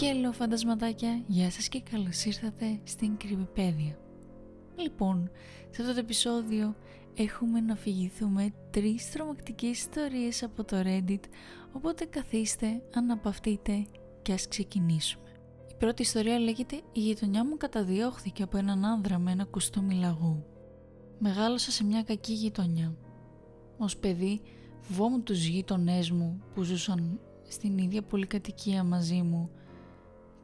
Hello φαντασματάκια, γεια σας και καλώς ήρθατε στην Κρυβιπέδια. Λοιπόν, σε αυτό το επεισόδιο έχουμε να φυγηθούμε τρεις τρομακτικές ιστορίες από το Reddit, οπότε καθίστε, αναπαυτείτε και ας ξεκινήσουμε. Η πρώτη ιστορία λέγεται «Η γειτονιά μου καταδιώχθηκε από έναν άνδρα με ένα κουστούμι λαγού». Μεγάλωσα σε μια κακή γειτονιά. Ως παιδί φοβόμουν τους γείτονές μου που ζούσαν στην ίδια πολυκατοικία μαζί μου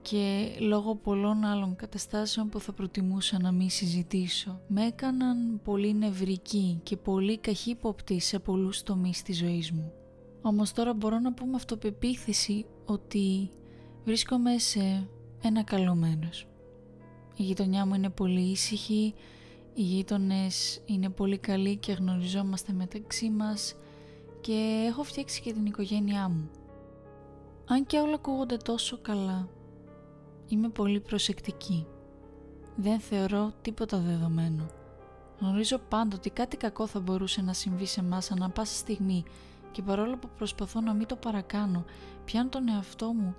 και λόγω πολλών άλλων καταστάσεων που θα προτιμούσα να μην συζητήσω με έκαναν πολύ νευρική και πολύ καχύποπτη σε πολλούς τομείς της ζωής μου. Όμως τώρα μπορώ να πω με αυτοπεποίθηση ότι βρίσκομαι σε ένα καλό μέρος. Η γειτονιά μου είναι πολύ ήσυχη, οι γείτονες είναι πολύ καλοί και γνωριζόμαστε μεταξύ μας και έχω φτιάξει και την οικογένειά μου. Αν και όλα ακούγονται τόσο καλά, είμαι πολύ προσεκτική. Δεν θεωρώ τίποτα δεδομένο. Γνωρίζω πάντα ότι κάτι κακό θα μπορούσε να συμβεί σε μας ανά πάσα στιγμή και παρόλο που προσπαθώ να μην το παρακάνω, πιάνω τον εαυτό μου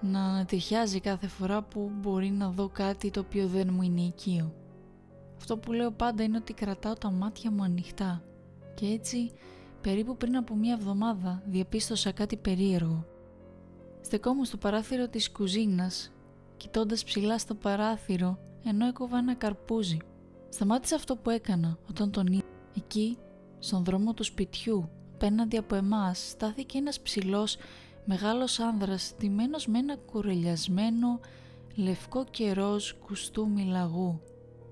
να ανατριχιάζει κάθε φορά που μπορεί να δω κάτι το οποίο δεν μου είναι οικείο. Αυτό που λέω πάντα είναι ότι κρατάω τα μάτια μου ανοιχτά και έτσι περίπου πριν από μία εβδομάδα διαπίστωσα κάτι περίεργο. Στεκόμουν στο παράθυρο της κουζίνας, κοιτώντας ψηλά στο παράθυρο ενώ έκοβα ένα καρπούζι. Σταμάτησα αυτό που έκανα όταν τον είδα. Εκεί, στον δρόμο του σπιτιού, πέναντι από εμάς, στάθηκε ένας ψηλός μεγάλος άνδρας ντυμένος με ένα κουρελιασμένο λευκό και ροζ κουστούμι λαγού.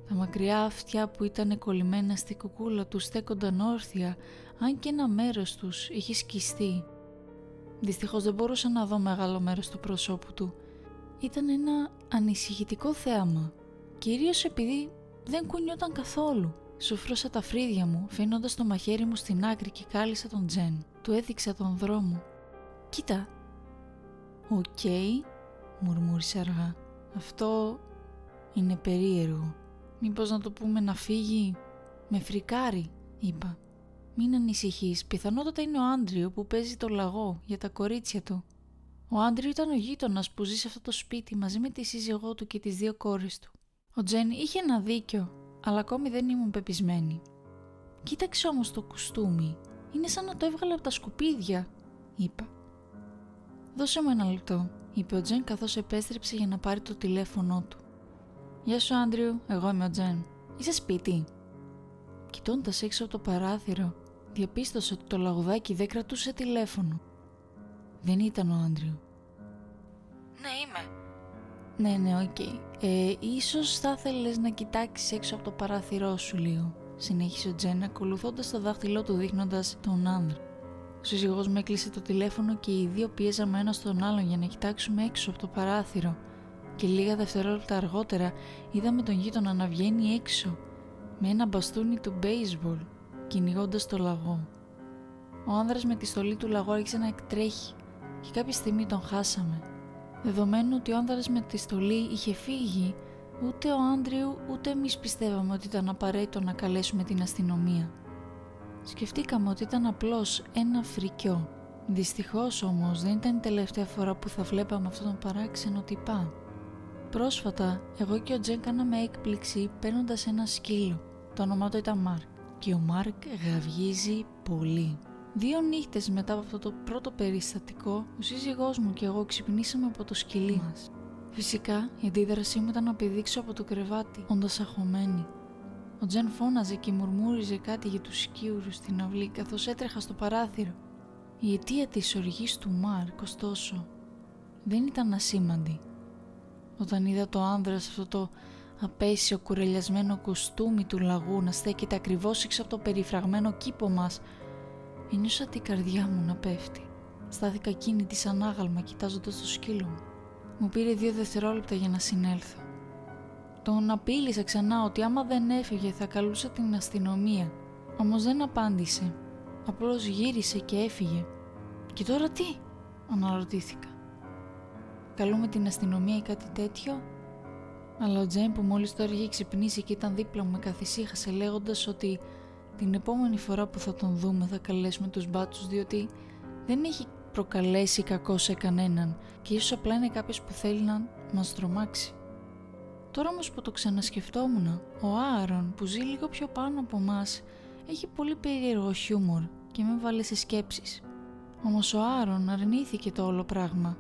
Τα μακριά αυτιά που ήταν κολλημένα στη κουκούλα του στέκονταν όρθια, αν και ένα μέρος τους είχε σκιστεί. Δυστυχώς δεν μπορούσα να δω μεγάλο μέρος του προσώπου του. Ήταν ένα ανησυχητικό θέαμα, κυρίως επειδή δεν κουνιόταν καθόλου. Σουφρώσα τα φρύδια μου, φαίνοντας το μαχαίρι μου στην άκρη και κάλυσα τον Τζεν. Του έδειξα τον δρόμο. «Κοίτα». «OK», okay, μουρμούρισε αργά. «Αυτό είναι περίεργο». Μήπως να το πούμε να φύγει; Με φρικάρει, είπα. Μην ανησυχείς, πιθανότατα είναι ο Άντριου που παίζει το λαγό για τα κορίτσια του. Ο Άντριου ήταν ο γείτονας που ζει σε αυτό το σπίτι μαζί με τη σύζυγό του και τις δύο κόρες του. Ο Τζεν είχε ένα δίκιο, αλλά ακόμη δεν ήμουν πεπεισμένη. Κοίταξε όμως το κουστούμι, είναι σαν να το έβγαλε από τα σκουπίδια, είπα. Δώσε μου ένα λεπτό, είπε ο Τζεν καθώς επέστρεψε για να πάρει το τηλέφωνό του. Γεια σου, Άντριου, εγώ είμαι ο Τζεν. Είσαι σπίτι. Κοιτώντας έξω από το παράθυρο, διαπίστωσε ότι το λαγουδάκι δεν κρατούσε τηλέφωνο. Δεν ήταν ο Άντριου. Ναι, είμαι. Ναι, ναι, OK. Okay. Ε, ίσως θα ήθελες να κοιτάξεις έξω από το παράθυρό σου λίγο. Συνέχισε ο Τζεν ακολουθώντας το δάχτυλό του δείχνοντας τον άνδρα. Ο σύζυγός μου έκλεισε το τηλέφωνο και οι δύο πιέζαμε ένα στον άλλον για να κοιτάξουμε έξω από το παράθυρο και λίγα δευτερόλεπτα αργότερα είδαμε τον γείτονα να βγαίνει έξω με ένα μπαστούνι του baseball κυνηγώντας το λαγό. Ο άνδρας με τη στολή του λαγό άρχισε να εκτρέχει και κάποια στιγμή τον χάσαμε. Δεδομένου ότι ο άνδρας με τη στολή είχε φύγει, ούτε ο Άντριου ούτε εμείς πιστεύαμε ότι ήταν απαραίτητο να καλέσουμε την αστυνομία. Σκεφτήκαμε ότι ήταν απλώς ένα φρικιό. Δυστυχώς όμως δεν ήταν η τελευταία φορά που θα βλέπαμε αυτόν τον παράξενο τυπά. Πρόσφατα, εγώ και ο Τζεν κάναμε έκπληξη παίρνοντας ένα σκύλο. Το όνομά του ήταν Μάρκ και ο Μάρκ γαυγίζει πολύ. Δύο νύχτες μετά από αυτό το πρώτο περιστατικό, ο σύζυγός μου και εγώ ξυπνήσαμε από το σκυλί μας. Φυσικά, η αντίδρασή μου ήταν να πηδήξω από το κρεβάτι, όντας αχωμένη. Ο Τζεν φώναζε και μουρμούριζε κάτι για τους σκύουρους στην αυλή καθώς έτρεχα στο παράθυρο. Η αιτία της οργής του Μάρκ, ωστόσο, δεν ήταν ασήμαντη. Όταν είδα το άνδρας σε αυτό το απέσιο κουρελιασμένο κοστούμι του λαγού να στέκεται ακριβώς έξω από το περιφραγμένο κήπο μας, ένιωσα την καρδιά μου να πέφτει. Στάθηκα κίνητη σαν άγαλμα κοιτάζοντας το σκύλο μου. Μου πήρε δύο δευτερόλεπτα για να συνέλθω. Τον απείλησα ξανά ότι άμα δεν έφυγε θα καλούσα την αστυνομία. Όμως δεν απάντησε. Απλώς γύρισε και έφυγε. Και τώρα τι, αναρωτήθηκα καλούμε την αστυνομία ή κάτι τέτοιο; Αλλά ο Τζέιμ που μόλις τώρα είχε ξυπνήσει και ήταν δίπλα μου με καθησύχασε λέγοντας ότι την επόμενη φορά που θα τον δούμε θα καλέσουμε τους μπάτσους διότι δεν έχει προκαλέσει κακό σε κανέναν και ίσως απλά είναι κάποιος που θέλει να μας τρομάξει. Τώρα όμως που το ξανασκεφτόμουν, ο Άρον που ζει λίγο πιο πάνω από μας έχει πολύ περίεργο χιούμορ και με βάλε σε σκέψεις. Όμως ο Άρον αρνήθηκε το όλο πράγμα.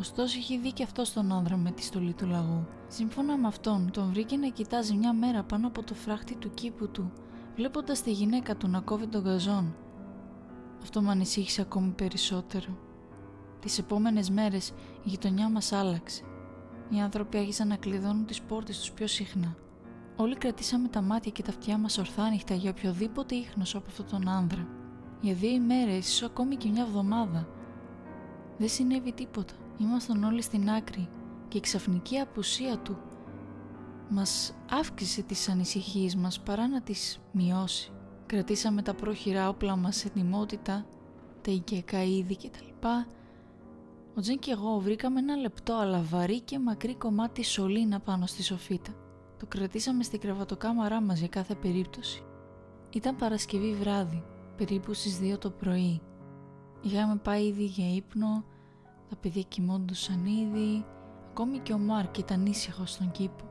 Ωστόσο είχε δει και αυτό τον άνδρα με τη στολή του λαγού. Σύμφωνα με αυτόν, τον βρήκε να κοιτάζει μια μέρα πάνω από το φράχτη του κήπου του, βλέποντας τη γυναίκα του να κόβει τον γαζόν. Αυτό με ανησύχησε ακόμη περισσότερο. Τις επόμενες μέρες η γειτονιά μας άλλαξε. Οι άνθρωποι άρχισαν να κλειδώνουν τις πόρτες τους πιο συχνά. Όλοι κρατήσαμε τα μάτια και τα αυτιά μας ορθάνυχτα για οποιοδήποτε ίχνος από αυτόν τον άνδρα. Για δύο ημέρες, ίσως ακόμη και μια εβδομάδα. Δεν συνέβη τίποτα. Ήμασταν όλοι στην άκρη και η ξαφνική απουσία του μας αύξησε τις ανησυχίες μας παρά να τις μειώσει. Κρατήσαμε τα πρόχειρά όπλα μας σε ετοιμότητα, τα οικιακά είδη κτλ. Ο Τζεν και εγώ βρήκαμε ένα λεπτό αλλά βαρύ και μακρύ κομμάτι σωλήνα πάνω στη σοφίτα. Το κρατήσαμε στην κρεβατοκάμαρά μας για κάθε περίπτωση. Ήταν Παρασκευή βράδυ, περίπου στις 2 το πρωί. Είχαμε πάει ήδη για ύπνο, τα παιδιά κοιμόντουσαν ήδη, ακόμη και ο Μάρκ ήταν ήσυχος στον κήπο.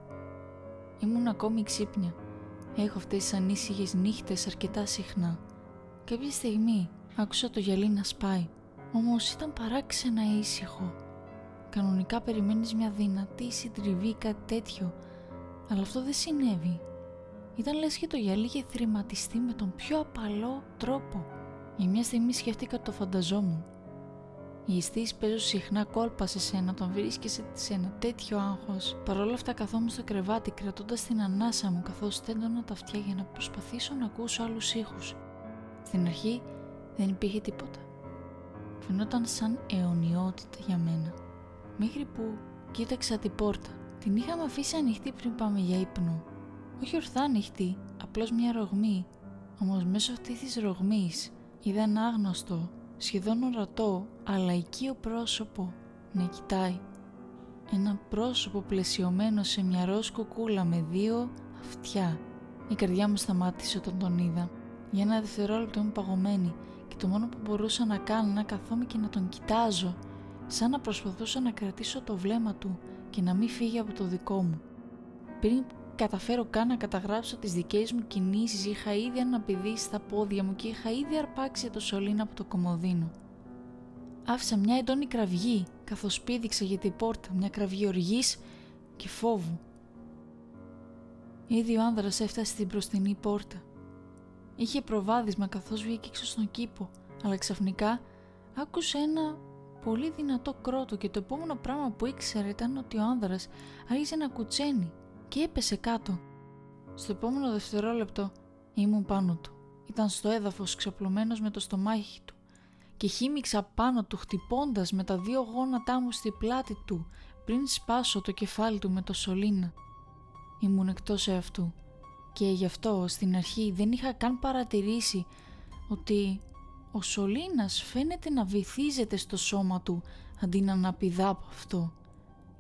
Ήμουν ακόμη ξύπνια. Έχω αυτές τις ανήσυχες νύχτες αρκετά συχνά. Κάποια στιγμή άκουσα το γυαλί να σπάει, όμως ήταν παράξενα ήσυχο. Κανονικά περιμένεις μια δυνατή συντριβή ή κάτι τέτοιο, αλλά αυτό δεν συνέβη. Ήταν λες και το γυαλί είχε θρηματιστεί με τον πιο απαλό τρόπο. Για μια στιγμή σκέφτηκα το φανταζόμουν. Οι αισθήσει παίζουν συχνά κόλπα σε σένα όταν βρίσκεσαι σε ένα τέτοιο άγχος. Παρ' όλα αυτά, καθόμουν στο κρεβάτι κρατώντας την ανάσα μου καθώς στέντωνα τα αυτιά για να προσπαθήσω να ακούσω άλλους ήχους. Στην αρχή δεν υπήρχε τίποτα. Φαινόταν σαν αιωνιότητα για μένα. Μέχρι που κοίταξα την πόρτα. Την είχαμε αφήσει ανοιχτή πριν πάμε για ύπνο. Όχι ορθά ανοιχτή, απλώς μια ρογμή. Όμως μέσω αυτής της ρογμής είδα ένα άγνωστο, σχεδόν ορατό, αλλά οικείο πρόσωπο να κοιτάει. Ένα πρόσωπο πλαισιωμένο σε μια ροζ κούλα με δύο αυτιά. Η καρδιά μου σταμάτησε όταν τον είδα. Για ένα δευτερόλεπτο ήμουν παγωμένη και το μόνο που μπορούσα να κάνω να καθόμαι και να τον κοιτάζω, σαν να προσπαθούσα να κρατήσω το βλέμμα του και να μην φύγει από το δικό μου. Πριν καταφέρω καν να καταγράψω τις δικές μου κινήσεις είχα ήδη αναπηδήσει στα πόδια μου και είχα ήδη αρπάξει το σωλήνα από το κομμωδίνο. Άφησα μια εντόνη κραυγή καθώς πήδηξα για την πόρτα, μια κραυγή οργής και φόβου. Ήδη ο άνδρας έφτασε στην μπροστινή πόρτα. Είχε προβάδισμα καθώς βγήκε έξω στον κήπο, αλλά ξαφνικά άκουσε ένα πολύ δυνατό κρότο και το επόμενο πράγμα που ήξερε ήταν ότι ο άνδρας άρχισε να κουτσένει και έπεσε κάτω. Στο επόμενο δευτερόλεπτο ήμουν πάνω του. Ήταν στο έδαφος ξαπλωμένος με το στομάχι του και χύμιξα πάνω του χτυπώντας με τα δύο γόνατά μου στη πλάτη του πριν σπάσω το κεφάλι του με το σωλήνα. Ήμουν εκτός εαυτού και γι' αυτό στην αρχή δεν είχα καν παρατηρήσει ότι ο σωλήνας φαίνεται να βυθίζεται στο σώμα του αντί να αναπηδά από αυτό.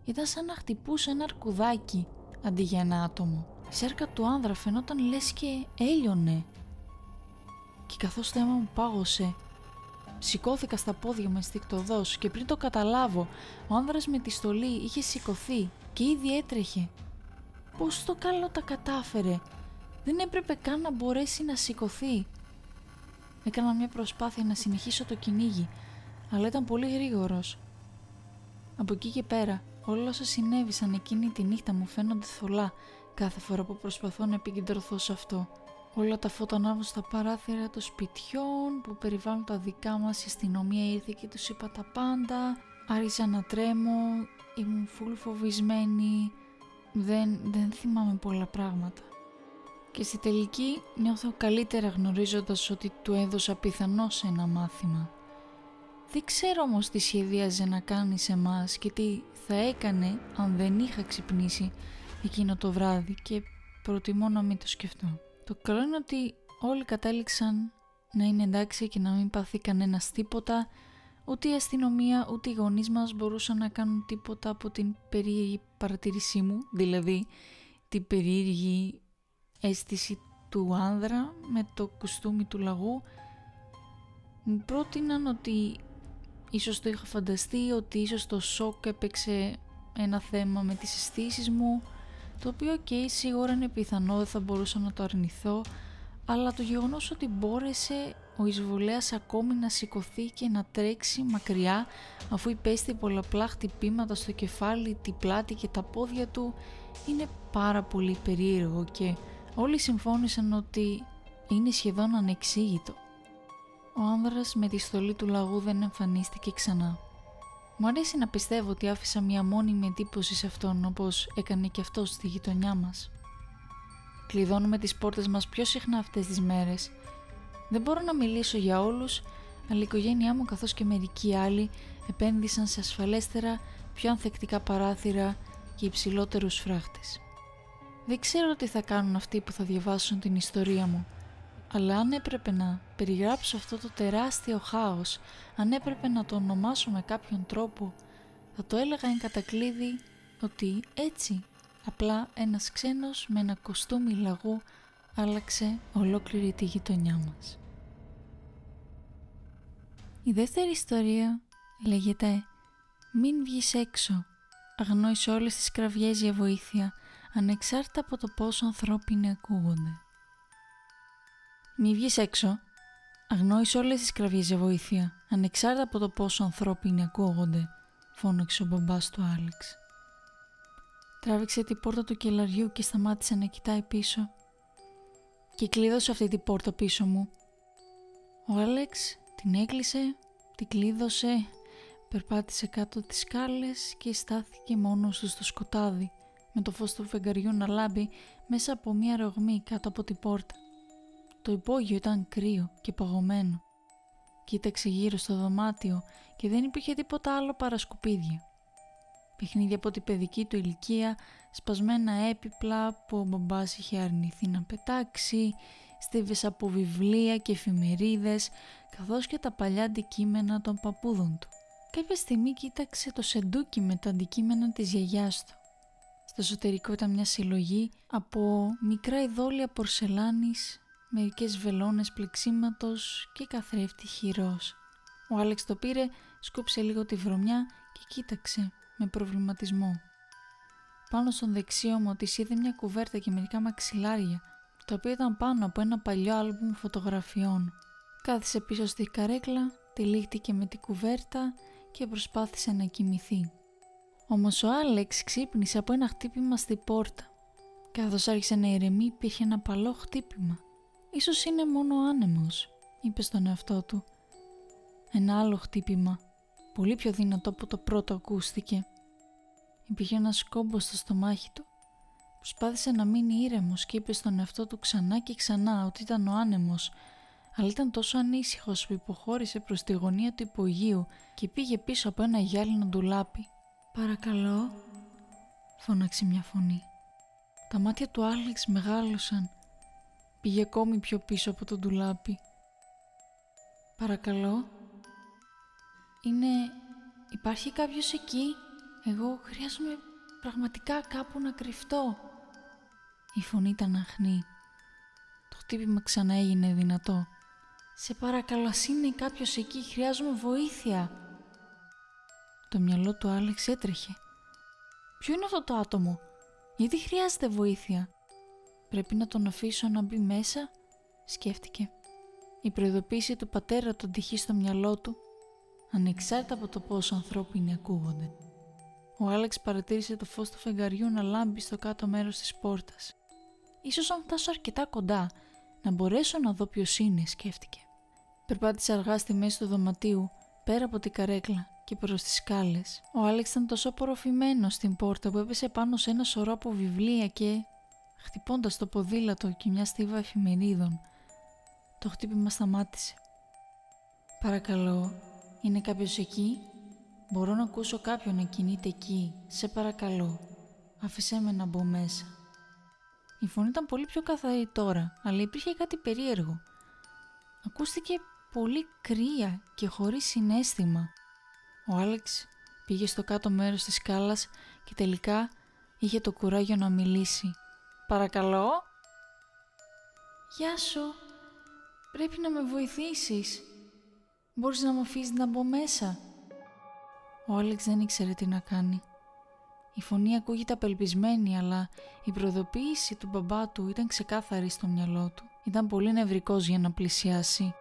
Ήταν σαν να χτυπούσε ένα αρκουδάκι αντί για ένα άτομο. Η σέρκα του άνδρα φαινόταν λες και έλειωνε. Και καθώς το αίμα μου πάγωσε, σηκώθηκα στα πόδια μου αισθηκτοδός και πριν το καταλάβω, ο άνδρας με τη στολή είχε σηκωθεί και ήδη έτρεχε. Πώς το καλό τα κατάφερε; Δεν έπρεπε καν να μπορέσει να σηκωθεί. Έκανα μια προσπάθεια να συνεχίσω το κυνήγι, αλλά ήταν πολύ γρήγορος. Από εκεί και πέρα, όλα όσα συνέβησαν εκείνη τη νύχτα μου φαίνονται θολά κάθε φορά που προσπαθώ να επικεντρωθώ σε αυτό. Όλα τα φώτα ανάβουν στα παράθυρα των σπιτιών που περιβάλλουν τα δικά μας, η αστυνομία ήρθε και τους είπα τα πάντα, άρχισα να τρέμω, ήμουν φουλ φοβισμένη, δεν, δεν θυμάμαι πολλά πράγματα. Και στη τελική νιώθω καλύτερα γνωρίζοντας ότι του έδωσα πιθανώς ένα μάθημα. Δεν ξέρω όμως τι σχεδίαζε να κάνει σε μας και τι θα έκανε αν δεν είχα ξυπνήσει εκείνο το βράδυ και προτιμώ να μην το σκεφτώ. Το καλό είναι ότι όλοι κατέληξαν να είναι εντάξει και να μην παθεί κανένας τίποτα ούτε η αστυνομία ούτε οι γονείς μας μπορούσαν να κάνουν τίποτα από την περίεργη παρατήρησή μου δηλαδή την περίεργη αίσθηση του άνδρα με το κουστούμι του λαγού μου πρότειναν ότι ίσως το είχα φανταστεί ότι ίσως το σοκ έπαιξε ένα θέμα με τις αισθήσεις μου, το οποίο και σίγουρα είναι πιθανό, δεν θα μπορούσα να το αρνηθώ, αλλά το γεγονός ότι μπόρεσε ο εισβολέας ακόμη να σηκωθεί και να τρέξει μακριά αφού υπέστη πολλαπλά χτυπήματα στο κεφάλι, την πλάτη και τα πόδια του είναι πάρα πολύ περίεργο και όλοι συμφώνησαν ότι είναι σχεδόν ανεξήγητο. Ο άνδρας με τη στολή του λαγού δεν εμφανίστηκε ξανά. Μου αρέσει να πιστεύω ότι άφησα μια μόνιμη εντύπωση σε αυτόν όπως έκανε και αυτός στη γειτονιά μας. Κλειδώνουμε τις πόρτες μας πιο συχνά αυτές τις μέρες. Δεν μπορώ να μιλήσω για όλους, αλλά η οικογένειά μου καθώς και μερικοί άλλοι επένδυσαν σε ασφαλέστερα, πιο ανθεκτικά παράθυρα και υψηλότερους φράχτες. Δεν ξέρω τι θα κάνουν αυτοί που θα διαβάσουν την ιστορία μου, αλλά αν έπρεπε να περιγράψω αυτό το τεράστιο χάος, αν έπρεπε να το ονομάσω με κάποιον τρόπο, θα το έλεγα εν κατακλείδη ότι έτσι απλά ένας ξένος με ένα κοστούμι λαγού άλλαξε ολόκληρη τη γειτονιά μας. Η δεύτερη ιστορία λέγεται «Μην βγεις έξω, αγνόησε όλες τις κραυγές για βοήθεια, ανεξάρτητα από το πόσο ανθρώπινοι ακούγονται». Μη βγεις έξω. Αγνόησε όλες τις κραυγές για βοήθεια, ανεξάρτητα από το πόσο ανθρώπινοι ακούγονται, φώναξε ο μπαμπάς του Άλεξ. Τράβηξε την πόρτα του κελαριού και σταμάτησε να κοιτάει πίσω. Και κλείδωσε αυτή την πόρτα πίσω μου. Ο Άλεξ την έκλεισε, την κλείδωσε, περπάτησε κάτω τις σκάλες και στάθηκε μόνος του στο σκοτάδι, με το φως του φεγγαριού να λάμπει μέσα από μια ρογμή κάτω από την πόρτα. Το υπόγειο ήταν κρύο και παγωμένο. Κοίταξε γύρω στο δωμάτιο και δεν υπήρχε τίποτα άλλο παρά σκουπίδια. Παιχνίδια από την παιδική του ηλικία, σπασμένα έπιπλα που ο μπαμπάς είχε αρνηθεί να πετάξει, στίβες από βιβλία και εφημερίδες, καθώς και τα παλιά αντικείμενα των παππούδων του. Κάποια στιγμή κοίταξε το σεντούκι με τα αντικείμενα της γιαγιάς του. Στο εσωτερικό ήταν μια συλλογή από μικρά ειδόλια πορσελάνης μερικές βελόνες πλεξίματος και καθρέφτη χειρός. Ο Άλεξ το πήρε, σκούψε λίγο τη βρωμιά και κοίταξε με προβληματισμό. Πάνω στον δεξί μου της είδε μια κουβέρτα και μερικά μαξιλάρια, τα οποία ήταν πάνω από ένα παλιό άλμπουμ φωτογραφιών. Κάθισε πίσω στη καρέκλα, τυλίχτηκε με την κουβέρτα και προσπάθησε να κοιμηθεί. Όμως ο Άλεξ ξύπνησε από ένα χτύπημα στη πόρτα. Καθώς άρχισε να ηρεμεί υπήρχε ένα παλό χτύπημα. Ίσως είναι μόνο άνεμος, είπες στον εαυτό του. Ένα άλλο χτύπημα, πολύ πιο δυνατό που το πρώτο ακούστηκε. Υπήρχε ένας σκόμπο στο στομάχι του. Προσπάθησε να μείνει ήρεμος και είπε στον εαυτό του ξανά και ξανά ότι ήταν ο άνεμος, αλλά ήταν τόσο ανήσυχος που υποχώρησε προς τη γωνία του υπογείου και πήγε πίσω από ένα γυάλινο ντουλάπι. «Παρακαλώ», φώναξε μια φωνή. Τα μάτια του Άλεξ μεγάλωσαν Πήγε ακόμη πιο πίσω από το ντουλάπι. Παρακαλώ. Είναι... Υπάρχει κάποιος εκεί; Εγώ χρειάζομαι πραγματικά κάπου να κρυφτώ. Η φωνή ήταν αχνή. Το χτύπημα ξανά έγινε δυνατό. Σε παρακαλώ, ας είναι κάποιος εκεί, χρειάζομαι βοήθεια. Το μυαλό του Άλεξ έτρεχε. Ποιο είναι αυτό το άτομο, γιατί χρειάζεται βοήθεια; Πρέπει να τον αφήσω να μπει μέσα, σκέφτηκε. Η προειδοποίηση του πατέρα τον τυχεί στο μυαλό του, ανεξάρτητα από το πόσο ανθρώπινοι ακούγονται. Ο Άλεξ παρατήρησε το φως του φεγγαριού να λάμπει στο κάτω μέρος της πόρτας. Ίσως αν φτάσω αρκετά κοντά, να μπορέσω να δω ποιος είναι, σκέφτηκε. Περπάτησε αργά στη μέση του δωματίου, πέρα από την καρέκλα και προς τις σκάλες. Ο Άλεξ ήταν τόσο απορροφημένος στην πόρτα που έπεσε πάνω σε ένα σωρό από βιβλία και χτυπώντας το ποδήλατο και μια στίβα εφημερίδων. Το χτύπημα σταμάτησε. «Παρακαλώ, είναι κάποιος εκεί» Μπορώ να ακούσω κάποιον να κινείται εκεί; Σε παρακαλώ. Άφησέ με να μπω μέσα. Η φωνή ήταν πολύ πιο καθαρή τώρα, αλλά υπήρχε κάτι περίεργο. Ακούστηκε πολύ κρύα και χωρίς συνέστημα. Ο Άλεξ πήγε στο κάτω μέρος της σκάλας και τελικά είχε το κουράγιο να μιλήσει. Παρακαλώ. Γεια σου. Πρέπει να με βοηθήσεις. Μπορείς να μου αφήσεις να μπω μέσα. Ο Άλεξ δεν ήξερε τι να κάνει. Η φωνή ακούγεται απελπισμένη, αλλά η προειδοποίηση του μπαμπά του ήταν ξεκάθαρη στο μυαλό του. Ήταν πολύ νευρικός για να πλησιάσει.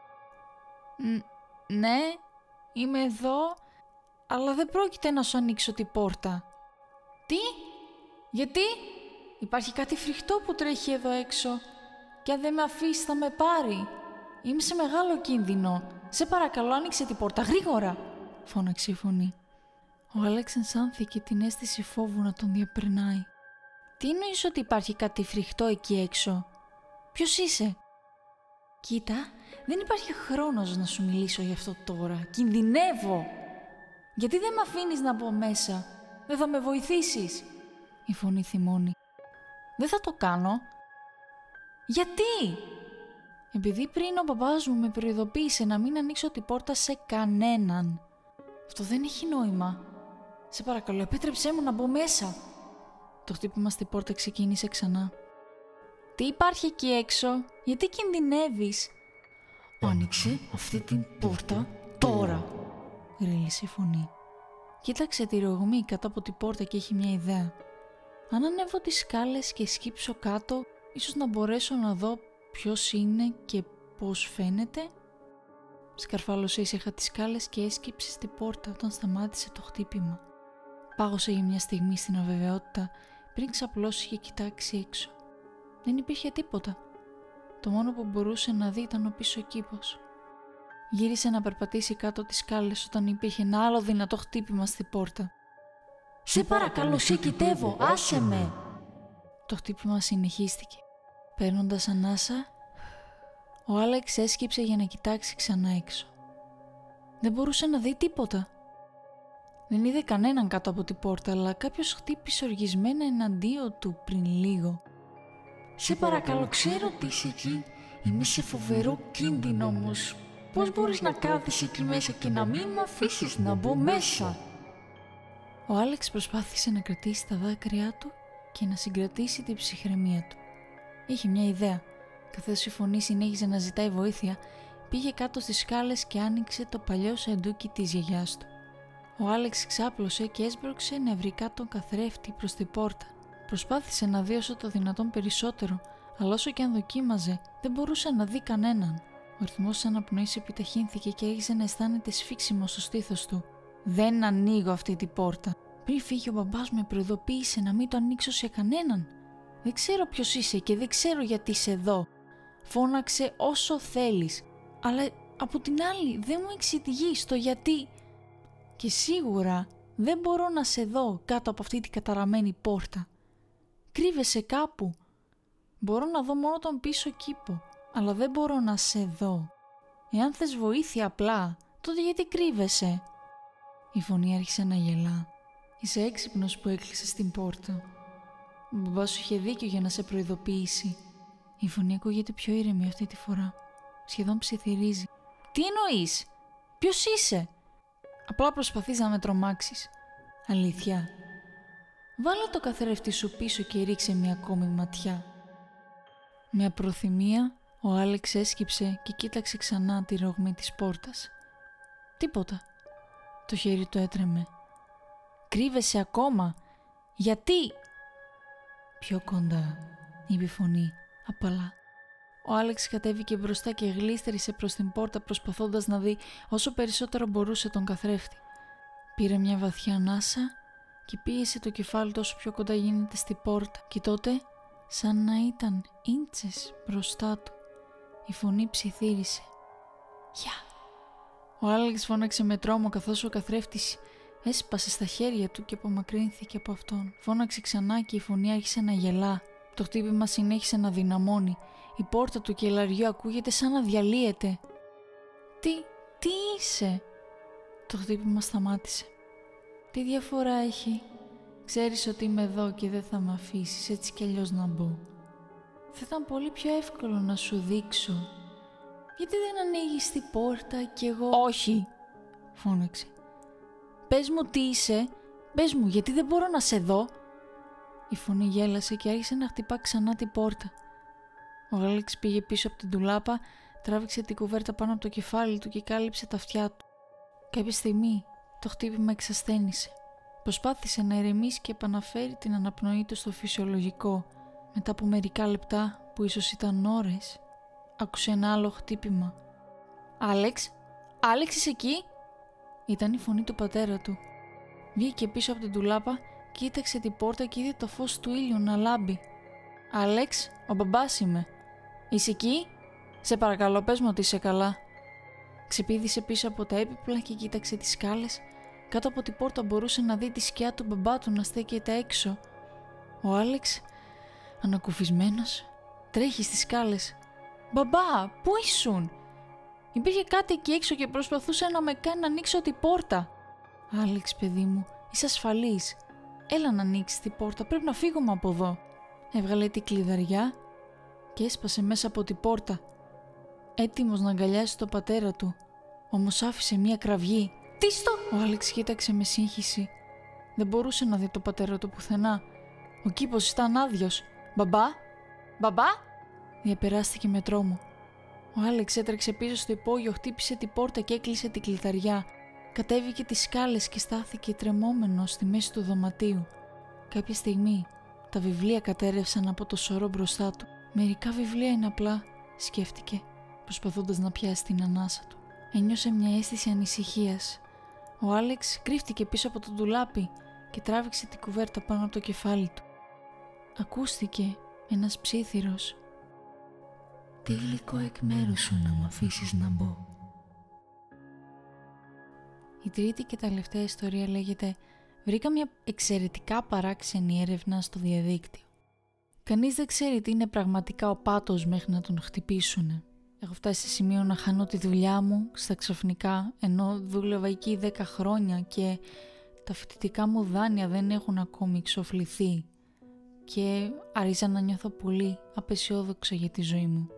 «Ναι, είμαι εδώ, αλλά δεν πρόκειται να σου ανοίξω την πόρτα». «Τι, γιατί» Υπάρχει κάτι φρικτό που τρέχει εδώ έξω και αν δεν με αφήσεις θα με πάρει. Είμαι σε μεγάλο κίνδυνο. Σε παρακαλώ άνοιξε την πόρτα γρήγορα, φώναξε η φωνή. Ο Άλεξ ενσάνθηκε την αίσθηση φόβου να τον διαπερνάει. Τι εννοείς ότι υπάρχει κάτι φρικτό εκεί έξω; Ποιος είσαι; Κοίτα, δεν υπάρχει χρόνος να σου μιλήσω γι' αυτό τώρα. Κινδυνεύω. Γιατί δεν με αφήνεις να μπω μέσα; Δεν θα με βοηθήσεις. Η φωνή θυμώνει. Δεν θα το κάνω. Γιατί; Επειδή πριν ο μπαμπάς μου με προειδοποίησε να μην ανοίξω την πόρτα σε κανέναν. Αυτό δεν έχει νόημα. Σε παρακαλώ, επέτρεψέ μου να μπω μέσα. Το χτύπημα στην πόρτα ξεκίνησε ξανά. Τι υπάρχει εκεί έξω, γιατί κινδυνεύεις; Άνοιξε αυτή την πόρτα τώρα, γρήλησε η φωνή. Κοίταξε τη ρογμή κάτω από την πόρτα και έχει μια ιδέα. Αν ανέβω τις σκάλες και σκύψω κάτω, ίσως να μπορέσω να δω ποιος είναι και πώς φαίνεται. Σκαρφάλωσε ήσυχα τις σκάλες και έσκυψε στην πόρτα όταν σταμάτησε το χτύπημα. Πάγωσε για μια στιγμή στην αβεβαιότητα πριν ξαπλώσει και κοιτάξει έξω. Δεν υπήρχε τίποτα. Το μόνο που μπορούσε να δει ήταν ο πίσω κήπος. Γύρισε να περπατήσει κάτω τις σκάλες όταν υπήρχε ένα άλλο δυνατό χτύπημα στην πόρτα. «Σε παρακαλώ, σε κοιτεύω, άσε με!» Το χτύπημα συνεχίστηκε. Παίρνοντας ανάσα, ο Άλεξ έσκυψε για να κοιτάξει ξανά έξω. Δεν μπορούσε να δει τίποτα. Δεν είδε κανέναν κάτω από την πόρτα, αλλά κάποιος χτύπησε οργισμένα εναντίον του πριν λίγο. «Σε παρακαλώ, ξέρω ότι είσαι εκεί. Είμαι σε φοβερό κίνδυνο όμως. Πώς μπορείς να κάθεσαι εκεί μέσα και να μην με αφήσεις να μπω μέσα» Ο Άλεξ προσπάθησε να κρατήσει τα δάκρυά του και να συγκρατήσει την ψυχραιμία του. Είχε μια ιδέα. Καθώς η φωνή συνέχιζε να ζητάει βοήθεια, πήγε κάτω στις σκάλες και άνοιξε το παλιό σαντούκι της γιαγιάς του. Ο Άλεξ ξάπλωσε και έσπρωξε νευρικά τον καθρέφτη προς την πόρτα. Προσπάθησε να δει όσο το δυνατόν περισσότερο, αλλά όσο και αν δοκίμαζε, δεν μπορούσε να δει κανέναν. Ο ρυθμός της αναπνοής επιταχύνθηκε και άρχισε να αισθάνεται σφίξιμο στο στήθος του. Δεν ανοίγω αυτή την πόρτα. Πριν φύγει ο μπαμπάς με προειδοποίησε να μην το ανοίξω σε κανέναν. Δεν ξέρω ποιος είσαι και δεν ξέρω γιατί είσαι εδώ. Φώναξε όσο θέλεις. Αλλά από την άλλη δεν μου εξηγείς το γιατί. Και σίγουρα δεν μπορώ να σε δω κάτω από αυτή την καταραμένη πόρτα. Κρύβεσαι κάπου. Μπορώ να δω μόνο τον πίσω κήπο, αλλά δεν μπορώ να σε δω. Εάν θες βοήθεια απλά, τότε γιατί κρύβεσαι; Η φωνή άρχισε να γελά. Είσαι έξυπνος που έκλεισες την πόρτα. Ο μπαμπάς σου είχε δίκιο για να σε προειδοποιήσει. Η φωνή ακούγεται πιο ήρεμη αυτή τη φορά. Σχεδόν ψιθυρίζει. Τι εννοείς, Ποιος είσαι, Απλά προσπαθείς να με τρομάξεις. Αλήθεια. Βάλε το καθρέφτη σου πίσω και ρίξε μια ακόμη ματιά. Με απροθυμία, ο Άλεξ έσκυψε και κοίταξε ξανά τη ρογμή της πόρτας. Τίποτα. Το χέρι του έτρεμε. «Κρύβεσαι ακόμα! Γιατί» «Πιο κοντά», είπε η φωνή, απαλά. Ο Άλεξ κατέβηκε μπροστά και γλίστρισε προς την πόρτα προσπαθώντας να δει όσο περισσότερο μπορούσε τον καθρέφτη. Πήρε μια βαθιά ανάσα και πίεσε το κεφάλι τόσο πιο κοντά γίνεται στη πόρτα και τότε σαν να ήταν ίντσες μπροστά του. Η φωνή ψιθύρισε. «Γεια!» Ο Άλεξ φώναξε με τρόμο καθώς ο καθρέφτης έσπασε στα χέρια του και απομακρύνθηκε από αυτόν. Φώναξε ξανά και η φωνή άρχισε να γελά. Το χτύπημα συνέχισε να δυναμώνει. Η πόρτα του κελαριού ακούγεται σαν να διαλύεται. «Τι, τι είσαι» Το χτύπημα σταμάτησε. «Τι διαφορά έχει» Ξέρεις ότι είμαι εδώ και δεν θα με αφήσεις έτσι κι αλλιώς να μπω. Θα ήταν πολύ πιο εύκολο να σου δείξω γιατί δεν ανοίγεις την πόρτα κι εγώ... Όχι, φώναξε. Πες μου τι είσαι, πες μου γιατί δεν μπορώ να σε δω; Η φωνή γέλασε και άρχισε να χτυπά ξανά την πόρτα. Ο Άλεξ πήγε πίσω από την τουλάπα, τράβηξε την κουβέρτα πάνω από το κεφάλι του και κάλυψε τα αυτιά του. Κάποια στιγμή Το χτύπημα εξασθένησε. Προσπάθησε να ηρεμήσει και επαναφέρει την αναπνοή του στο φυσιολογικό. Μετά από μερικά λεπτά, που ίσως ήταν ώρες, άκουσε ένα άλλο χτύπημα. «Άλεξ, Άλεξ είσαι εκεί» Ήταν η φωνή του πατέρα του. Βγήκε πίσω από την τουλάπα, κοίταξε την πόρτα και είδε το φως του ήλιου να λάμπει. «Άλεξ, ο μπαμπάς είμαι. Είσαι εκεί; Σε παρακαλώ πες μου ότι είσαι καλά». Ξεπίδησε πίσω από τα έπιπλα και κοίταξε τις σκάλες. Κάτω από την πόρτα μπορούσε να δει τη σκιά του μπαμπά του να στέκεται έξω. Ο Άλεξ, ανακουφισμένος, τρέχει στις σκάλες. «Μπαμπά, πού ήσουν» Υπήρχε κάτι εκεί έξω και προσπαθούσε να με κάνει να ανοίξω την πόρτα. Άλεξ, παιδί μου, είσαι ασφαλής. Έλα να ανοίξεις την πόρτα, πρέπει να φύγουμε από εδώ. Έβγαλε την κλειδαριά και έσπασε μέσα από την πόρτα. Έτοιμος να αγκαλιάσει τον πατέρα του, όμως άφησε μία κραυγή. Τι στο! Ο Άλεξ κοίταξε με σύγχυση. Δεν μπορούσε να δει τον πατέρα του πουθενά. Ο κήπος ήταν άδειος. Μπαμπά! Μπαμπά! Διαπεράστηκε με τρόμο. Ο Άλεξ έτρεξε πίσω στο υπόγειο, χτύπησε την πόρτα και έκλεισε την κλειδαριά. Κατέβηκε τις σκάλες και στάθηκε τρεμόμενος στη μέση του δωματίου. Κάποια στιγμή τα βιβλία κατέρευσαν από το σωρό μπροστά του. Μερικά βιβλία είναι απλά, σκέφτηκε, προσπαθώντας να πιάσει την ανάσα του. Ένιωσε μια αίσθηση ανησυχίας. Ο Άλεξ κρύφτηκε πίσω από το ντουλάπι και τράβηξε την κουβέρτα πάνω από το κεφάλι του. Ακούστηκε ένας ψήθυρος τι υλικό εκ μέρους σου να μου αφήσεις να μπω. Η τρίτη και τελευταία ιστορία λέγεται «Βρήκα μια εξαιρετικά παράξενη έρευνα στο διαδίκτυο. Κανείς δεν ξέρει τι είναι πραγματικά ο πάτος μέχρι να τον χτυπήσουν. Έχω φτάσει σε σημείο να χάνω τη δουλειά μου στα ξαφνικά, ενώ δούλευα εκεί 10 χρόνια και τα φοιτητικά μου δάνεια δεν έχουν ακόμη εξοφληθεί και άρχισα να νιώθω πολύ απεσιόδοξα για τη ζωή μου.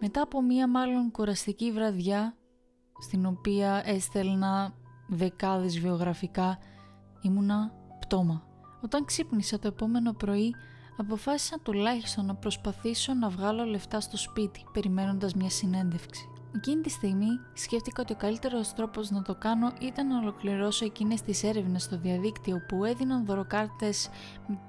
Μετά από μία μάλλον κουραστική βραδιά, στην οποία έστελνα δεκάδες βιογραφικά, ήμουνα πτώμα. Όταν ξύπνησα το επόμενο πρωί, αποφάσισα τουλάχιστον να προσπαθήσω να βγάλω λεφτά στο σπίτι, περιμένοντας μια συνέντευξη. Εκείνη τη στιγμή σκέφτηκα ότι ο καλύτερος τρόπος να το κάνω ήταν να ολοκληρώσω εκείνες τις έρευνες στο διαδίκτυο που έδιναν δωροκάρτες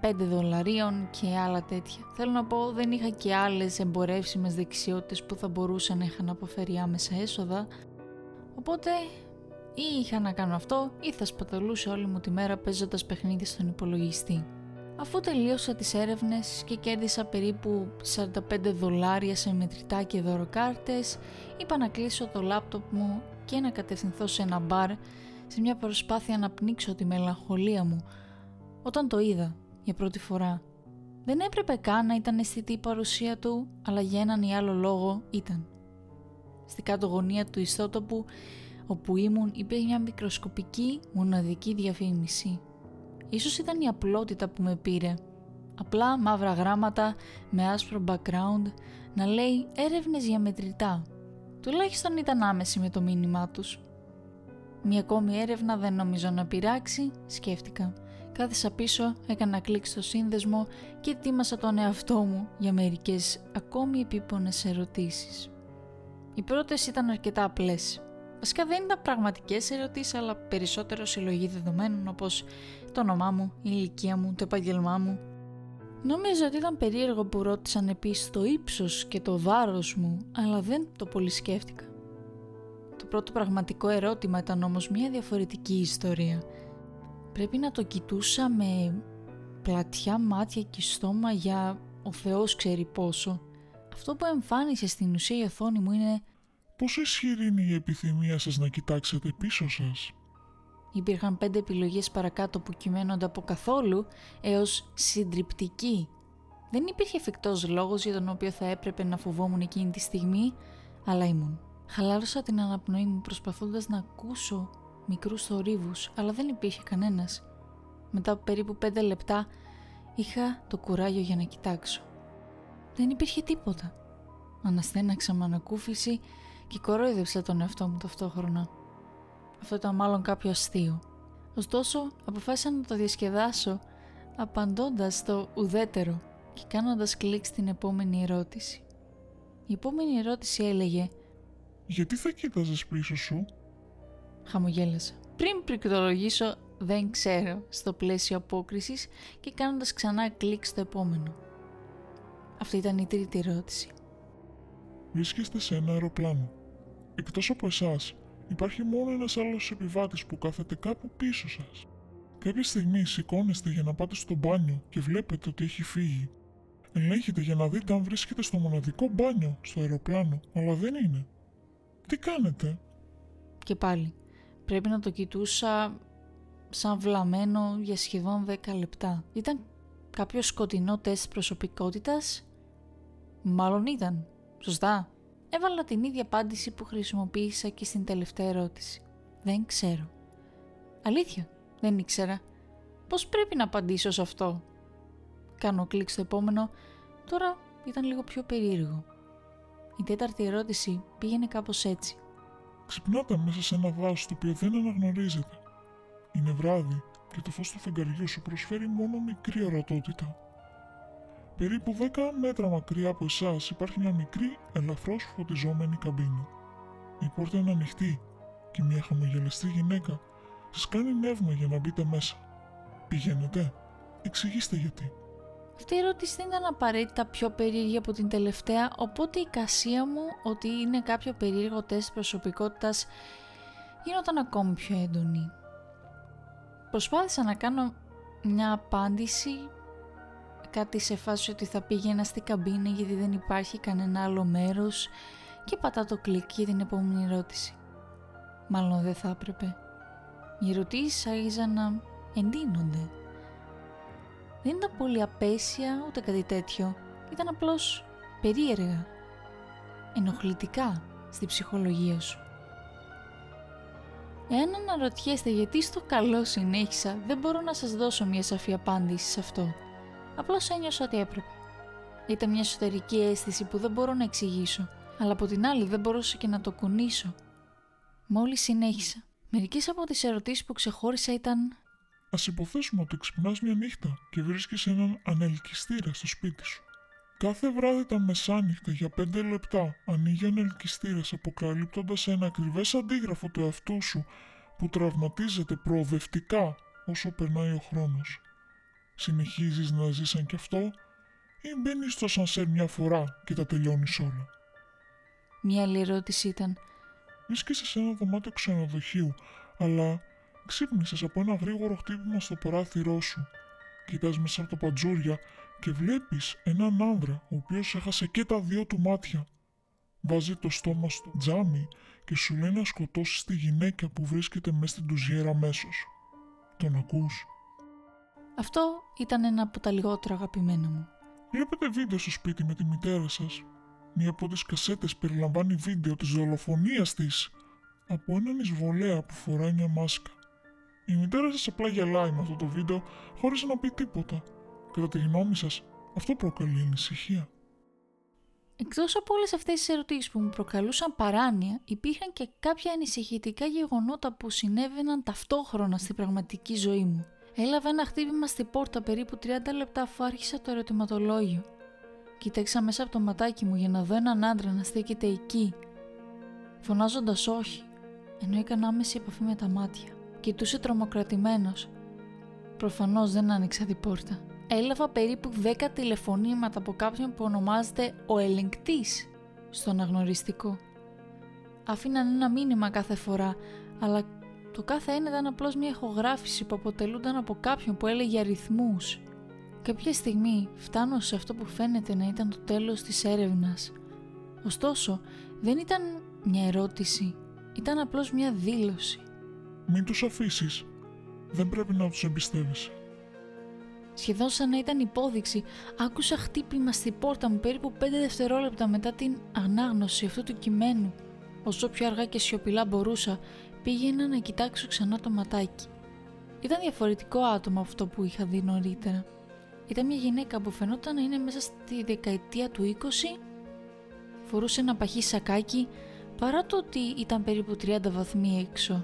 5 δολαρίων και άλλα τέτοια. Θέλω να πω δεν είχα και άλλες εμπορεύσιμες δεξιότητες που θα μπορούσαν να είχαν αποφέρει άμεσα έσοδα, οπότε ή είχα να κάνω αυτό ή θα σπαταλούσα όλη μου τη μέρα παίζοντας παιχνίδια στον υπολογιστή. Αφού τελείωσα τις έρευνες και κέρδισα περίπου 45 δολάρια σε μετρητά και δωροκάρτες, είπα να κλείσω το λάπτοπ μου και να κατευθυνθώ σε ένα μπαρ σε μια προσπάθεια να πνίξω τη μελαγχολία μου όταν το είδα για πρώτη φορά. Δεν έπρεπε καν να ήταν αισθητή η παρουσία του, αλλά για έναν ή άλλο λόγο ήταν. Στη κάτω γωνία του ιστότοπου όπου ήμουν υπήρχε μια μικροσκοπική μοναδική διαφήμιση Ίσως ήταν η απλότητα που με πήρε. Απλά μαύρα γράμματα με άσπρο background να λέει έρευνες για μετρητά. Τουλάχιστον ήταν άμεση με το μήνυμά τους. Μια ακόμη έρευνα δεν νομίζω να πειράξει, σκέφτηκα. Κάθισα πίσω, έκανα κλικ στο σύνδεσμο και ετοίμασα τον εαυτό μου για μερικές ακόμη επίπονες ερωτήσεις. Οι πρώτες ήταν αρκετά απλές. Βασικά δεν ήταν πραγματικές ερωτήσεις, αλλά περισσότερο συλλογή δεδομένων όπως το όνομά μου, η ηλικία μου, το επαγγελμά μου. Νόμιζα ότι ήταν περίεργο που ρώτησαν επίσης το ύψος και το βάρος μου, αλλά δεν το πολύ σκέφτηκα. Το πρώτο πραγματικό ερώτημα ήταν όμως μια διαφορετική ιστορία. Πρέπει να το κοιτούσα με πλατιά μάτια και στόμα για ο Θεός ξέρει πόσο. Αυτό που εμφάνισε στην ουσία η οθόνη μου είναι «Πόσο ισχυρή είναι η επιθυμία σας να κοιτάξετε πίσω σας» Υπήρχαν πέντε επιλογές παρακάτω που κυμαίνονται από καθόλου έως συντριπτική. Δεν υπήρχε εφικτός λόγος για τον οποίο θα έπρεπε να φοβόμουν εκείνη τη στιγμή, αλλά ήμουν. Χαλάρωσα την αναπνοή μου προσπαθώντας να ακούσω μικρούς θορύβους, αλλά δεν υπήρχε κανένας. Μετά από περίπου πέντε λεπτά είχα το κουράγιο για να κοιτάξω. Δεν υπήρχε τίποτα. Αναστέναξα με ανακούφιση και κορόιδευσα τον εαυτό μου ταυτόχρονα. Αυτό ήταν μάλλον κάποιο αστείο. Ωστόσο, αποφάσισα να το διασκεδάσω απαντώντας το ουδέτερο και κάνοντας κλικ στην επόμενη ερώτηση. Η επόμενη ερώτηση έλεγε «Γιατί θα κοίταζες πίσω σου» Χαμογέλασα. πριν πληκτρολογήσω δεν ξέρω στο πλαίσιο απόκρισης και κάνοντας ξανά κλικ στο επόμενο. Αυτή ήταν η τρίτη ερώτηση. Βρίσκεστε σε ένα αεροπλάνο. Εκτός από εσάς, υπάρχει μόνο ένας άλλος επιβάτης που κάθεται κάπου πίσω σας. Κάποια στιγμή σηκώνεστε για να πάτε στο μπάνιο και βλέπετε ότι έχει φύγει. Ελέγχετε για να δείτε αν βρίσκεται στο μοναδικό μπάνιο στο αεροπλάνο, αλλά δεν είναι. Τι κάνετε; Και πάλι, πρέπει να το κοιτούσα σαν βλαμμένο για σχεδόν 10 λεπτά. Ήταν κάποιο σκοτεινό τεστ προσωπικότητας; Μάλλον ήταν. Σωστά; Έβαλα την ίδια απάντηση που χρησιμοποίησα και στην τελευταία ερώτηση. Δεν ξέρω. Αλήθεια, δεν ήξερα. Πώς πρέπει να απαντήσω σε αυτό; Κάνω κλικ στο επόμενο, τώρα ήταν λίγο πιο περίεργο. Η τέταρτη ερώτηση πήγαινε κάπως έτσι. Ξυπνάτε μέσα σε ένα δάσο το οποίο δεν αναγνωρίζετε. Είναι βράδυ και το φως του φεγγαριού σου προσφέρει μόνο μικρή ορατότητα. Περίπου 10 μέτρα μακριά από εσάς υπάρχει μια μικρή, ελαφρώς φωτιζόμενη καμπίνα. Η πόρτα είναι ανοιχτή και μια χαμογελαστή γυναίκα σας κάνει νεύμα για να μπείτε μέσα. Πηγαίνετε, εξηγήστε γιατί. Αυτή η ερώτηση δεν ήταν απαραίτητα πιο περίεργη από την τελευταία, οπότε η κασία μου ότι είναι κάποιο περίεργο τεστ προσωπικότητας γίνονταν ακόμη πιο έντονη. Προσπάθησα να κάνω μια απάντηση, κάτι σε φάση ότι θα πήγαινα στην καμπίνα γιατί δεν υπάρχει κανένα άλλο μέρος και πατά το κλικ για την επόμενη ερώτηση. Μάλλον δεν θα έπρεπε. Οι ερωτήσεις άρχιζαν να εντείνονται. Δεν ήταν πολύ απέσια ούτε κάτι τέτοιο. Ήταν απλώς περίεργα. Ενοχλητικά στη ψυχολογία σου. Εάν αναρωτιέστε γιατί στο καλό συνέχισα, δεν μπορώ να σας δώσω μια σαφή απάντηση σε αυτό. Απλώς ένιωσα ότι έπρεπε. Ήταν μια εσωτερική αίσθηση που δεν μπορώ να εξηγήσω, αλλά από την άλλη δεν μπορούσα και να το κουνήσω. Μόλις συνέχισα. Μερικές από τις ερωτήσεις που ξεχώρισα ήταν Α υποθέσουμε ότι ξυπνάς μια νύχτα και βρίσκει έναν ανελκυστήρα στο σπίτι σου. Κάθε βράδυ τα μεσάνυχτα για 5 λεπτά ανοίγει ο ανελκυστήρας αποκαλύπτοντας ένα ακριβές αντίγραφο του εαυτού σου που τραυματίζεται προοδευτικά όσο περνάει ο χρόνος. Συνεχίζεις να ζεις σαν κι αυτό ή μπαίνεις στο σανσέρ μια φορά και τα τελειώνεις όλα; Μια άλλη ερώτηση ήταν Βρίσκεσαι σε ένα δωμάτιο ξενοδοχείου, αλλά ξύπνησες από ένα γρήγορο χτύπημα στο παράθυρό σου. Κοιτάς μέσα από τα παντζούρια και βλέπεις έναν άνδρα ο οποίος έχασε και τα δύο του μάτια. Βάζει το στόμα στο τζάμι και σου λέει να σκοτώσεις τη γυναίκα που βρίσκεται μέσα στην τουζιέρα αμέσως. Τον ακούς; Αυτό ήταν ένα από τα λιγότερα αγαπημένα μου. Βλέπετε βίντεο στο σπίτι με τη μητέρα σας. Μία από τις κασέτες περιλαμβάνει βίντεο της δολοφονίας της από έναν εισβολέα που φοράει μια μάσκα. Η μητέρα σας απλά γελάει με αυτό το βίντεο χωρίς να πει τίποτα. Κατά τη γνώμη σας, αυτό προκαλεί ανησυχία. Εκτός από όλες αυτές τις ερωτήσεις που μου προκαλούσαν παράνοια, υπήρχαν και κάποια ανησυχητικά γεγονότα που συνέβαιναν ταυτόχρονα στην πραγματική ζωή μου. Έλαβα ένα χτύπημα στη πόρτα περίπου 30 λεπτά αφού άρχισα το ερωτηματολόγιο. Κοίταξα μέσα από το ματάκι μου για να δω έναν άντρα να στέκεται εκεί, φωνάζοντας όχι, ενώ έκανα άμεση επαφή με τα μάτια. Κοιτούσε τρομοκρατημένος. Προφανώς δεν άνοιξα την πόρτα. Έλαβα περίπου 10 τηλεφωνήματα από κάποιον που ονομάζεται ο ελεγκτής στο αναγνωριστικό. Άφηναν ένα μήνυμα κάθε φορά, αλλά το κάθε ένα ήταν απλώς μια ηχογράφηση που αποτελούνταν από κάποιον που έλεγε αριθμούς. Κάποια στιγμή φτάνω σε αυτό που φαίνεται να ήταν το τέλος της έρευνας. Ωστόσο, δεν ήταν μια ερώτηση, ήταν απλώς μια δήλωση. Μην τους αφήσεις. Δεν πρέπει να τους εμπιστεύεσαι. Σχεδόν σαν να ήταν υπόδειξη, άκουσα χτύπημα στη πόρτα μου περίπου 5 δευτερόλεπτα μετά την ανάγνωση αυτού του κειμένου. Όσο πιο αργά και σιωπηλά μπορούσα, πήγαινα να κοιτάξω ξανά το ματάκι. Ήταν διαφορετικό άτομο αυτό που είχα δει νωρίτερα. Ήταν μια γυναίκα που φαινόταν να είναι μέσα στη δεκαετία του 20, φορούσε ένα παχύ σακάκι παρά το ότι ήταν περίπου 30 βαθμοί έξω.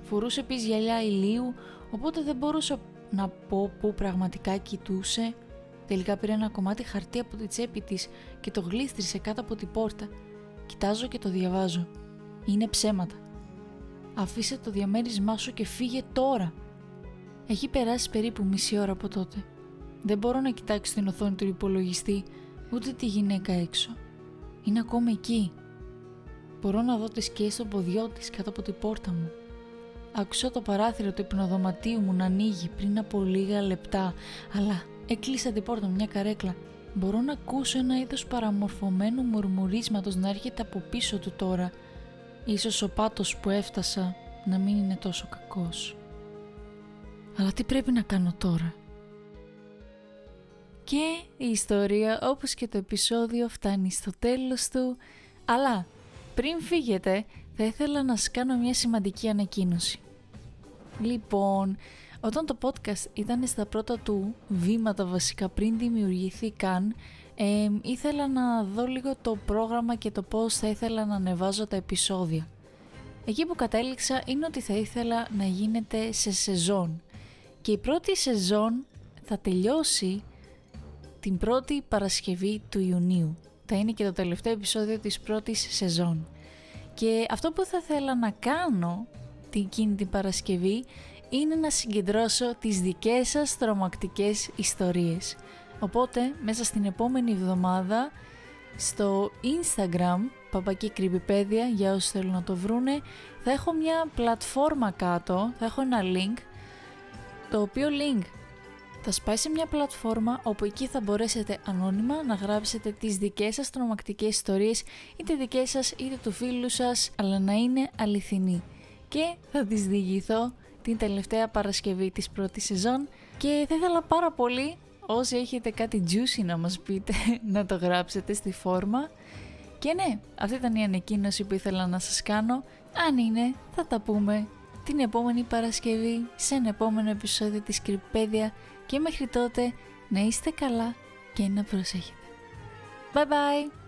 Φορούσε επίσης γυαλιά ηλίου, οπότε δεν μπορούσα να πω πού πραγματικά κοιτούσε. Τελικά πήρε ένα κομμάτι χαρτί από τη τσέπη της και το γλίστρισε κάτω από την πόρτα. Κοιτάζω και το διαβάζω. Είναι ψέματα. Αφήσε το διαμέρισμά σου και φύγε τώρα. Έχει περάσει περίπου μισή ώρα από τότε. Δεν μπορώ να κοιτάξω την οθόνη του υπολογιστή, ούτε τη γυναίκα έξω. Είναι ακόμα εκεί. Μπορώ να δω τη σκιές στο ποδιό της κάτω από την πόρτα μου. Άκουσα το παράθυρο του υπνοδωματίου μου να ανοίγει πριν από λίγα λεπτά, αλλά έκλεισα την πόρτα μια καρέκλα. Μπορώ να ακούσω ένα είδος παραμορφωμένου μουρμουρίσματος να έρχεται από πίσω του τώρα. Ίσως ο πάτος που έφτασα να μην είναι τόσο κακός. Αλλά τι πρέπει να κάνω τώρα; Και η ιστορία όπως και το επεισόδιο φτάνει στο τέλος του, αλλά πριν φύγετε θα ήθελα να σας κάνω μια σημαντική ανακοίνωση. Λοιπόν, όταν το podcast ήταν στα πρώτα του βήματα βασικά πριν δημιουργηθεί καν, ήθελα να δω λίγο το πρόγραμμα και το πώς θα ήθελα να ανεβάζω τα επεισόδια. Εκεί που κατέληξα είναι ότι θα ήθελα να γίνεται σε σεζόν. Και η πρώτη σεζόν θα τελειώσει την πρώτη Παρασκευή του Ιουνίου. Θα είναι και το τελευταίο επεισόδιο της πρώτης σεζόν. Και αυτό που θα ήθελα να κάνω την εκείνη την Παρασκευή είναι να συγκεντρώσω τις δικές σας τρομακτικές ιστορίες. Οπότε μέσα στην επόμενη εβδομάδα στο Instagram παπακή κρυμπιπέδια για όσους θέλουν να το βρούνε θα έχω μια πλατφόρμα κάτω, θα έχω ένα link το οποίο link θα σπάει σε μια πλατφόρμα όπου εκεί θα μπορέσετε ανώνυμα να γράψετε τις δικές σας τρομακτικές ιστορίες είτε δικές σας είτε του φίλου σας αλλά να είναι αληθινή. Και θα τις διηγηθώ την τελευταία Παρασκευή της πρώτης σεζόν και θα ήθελα πάρα πολύ όσοι έχετε κάτι juicy να μας πείτε να το γράψετε στη φόρμα και ναι, αυτή ήταν η ανακοίνωση που ήθελα να σας κάνω αν είναι θα τα πούμε την επόμενη Παρασκευή σε ένα επόμενο επεισόδιο της Κρυπέδια και μέχρι τότε να είστε καλά και να προσέχετε. Bye bye!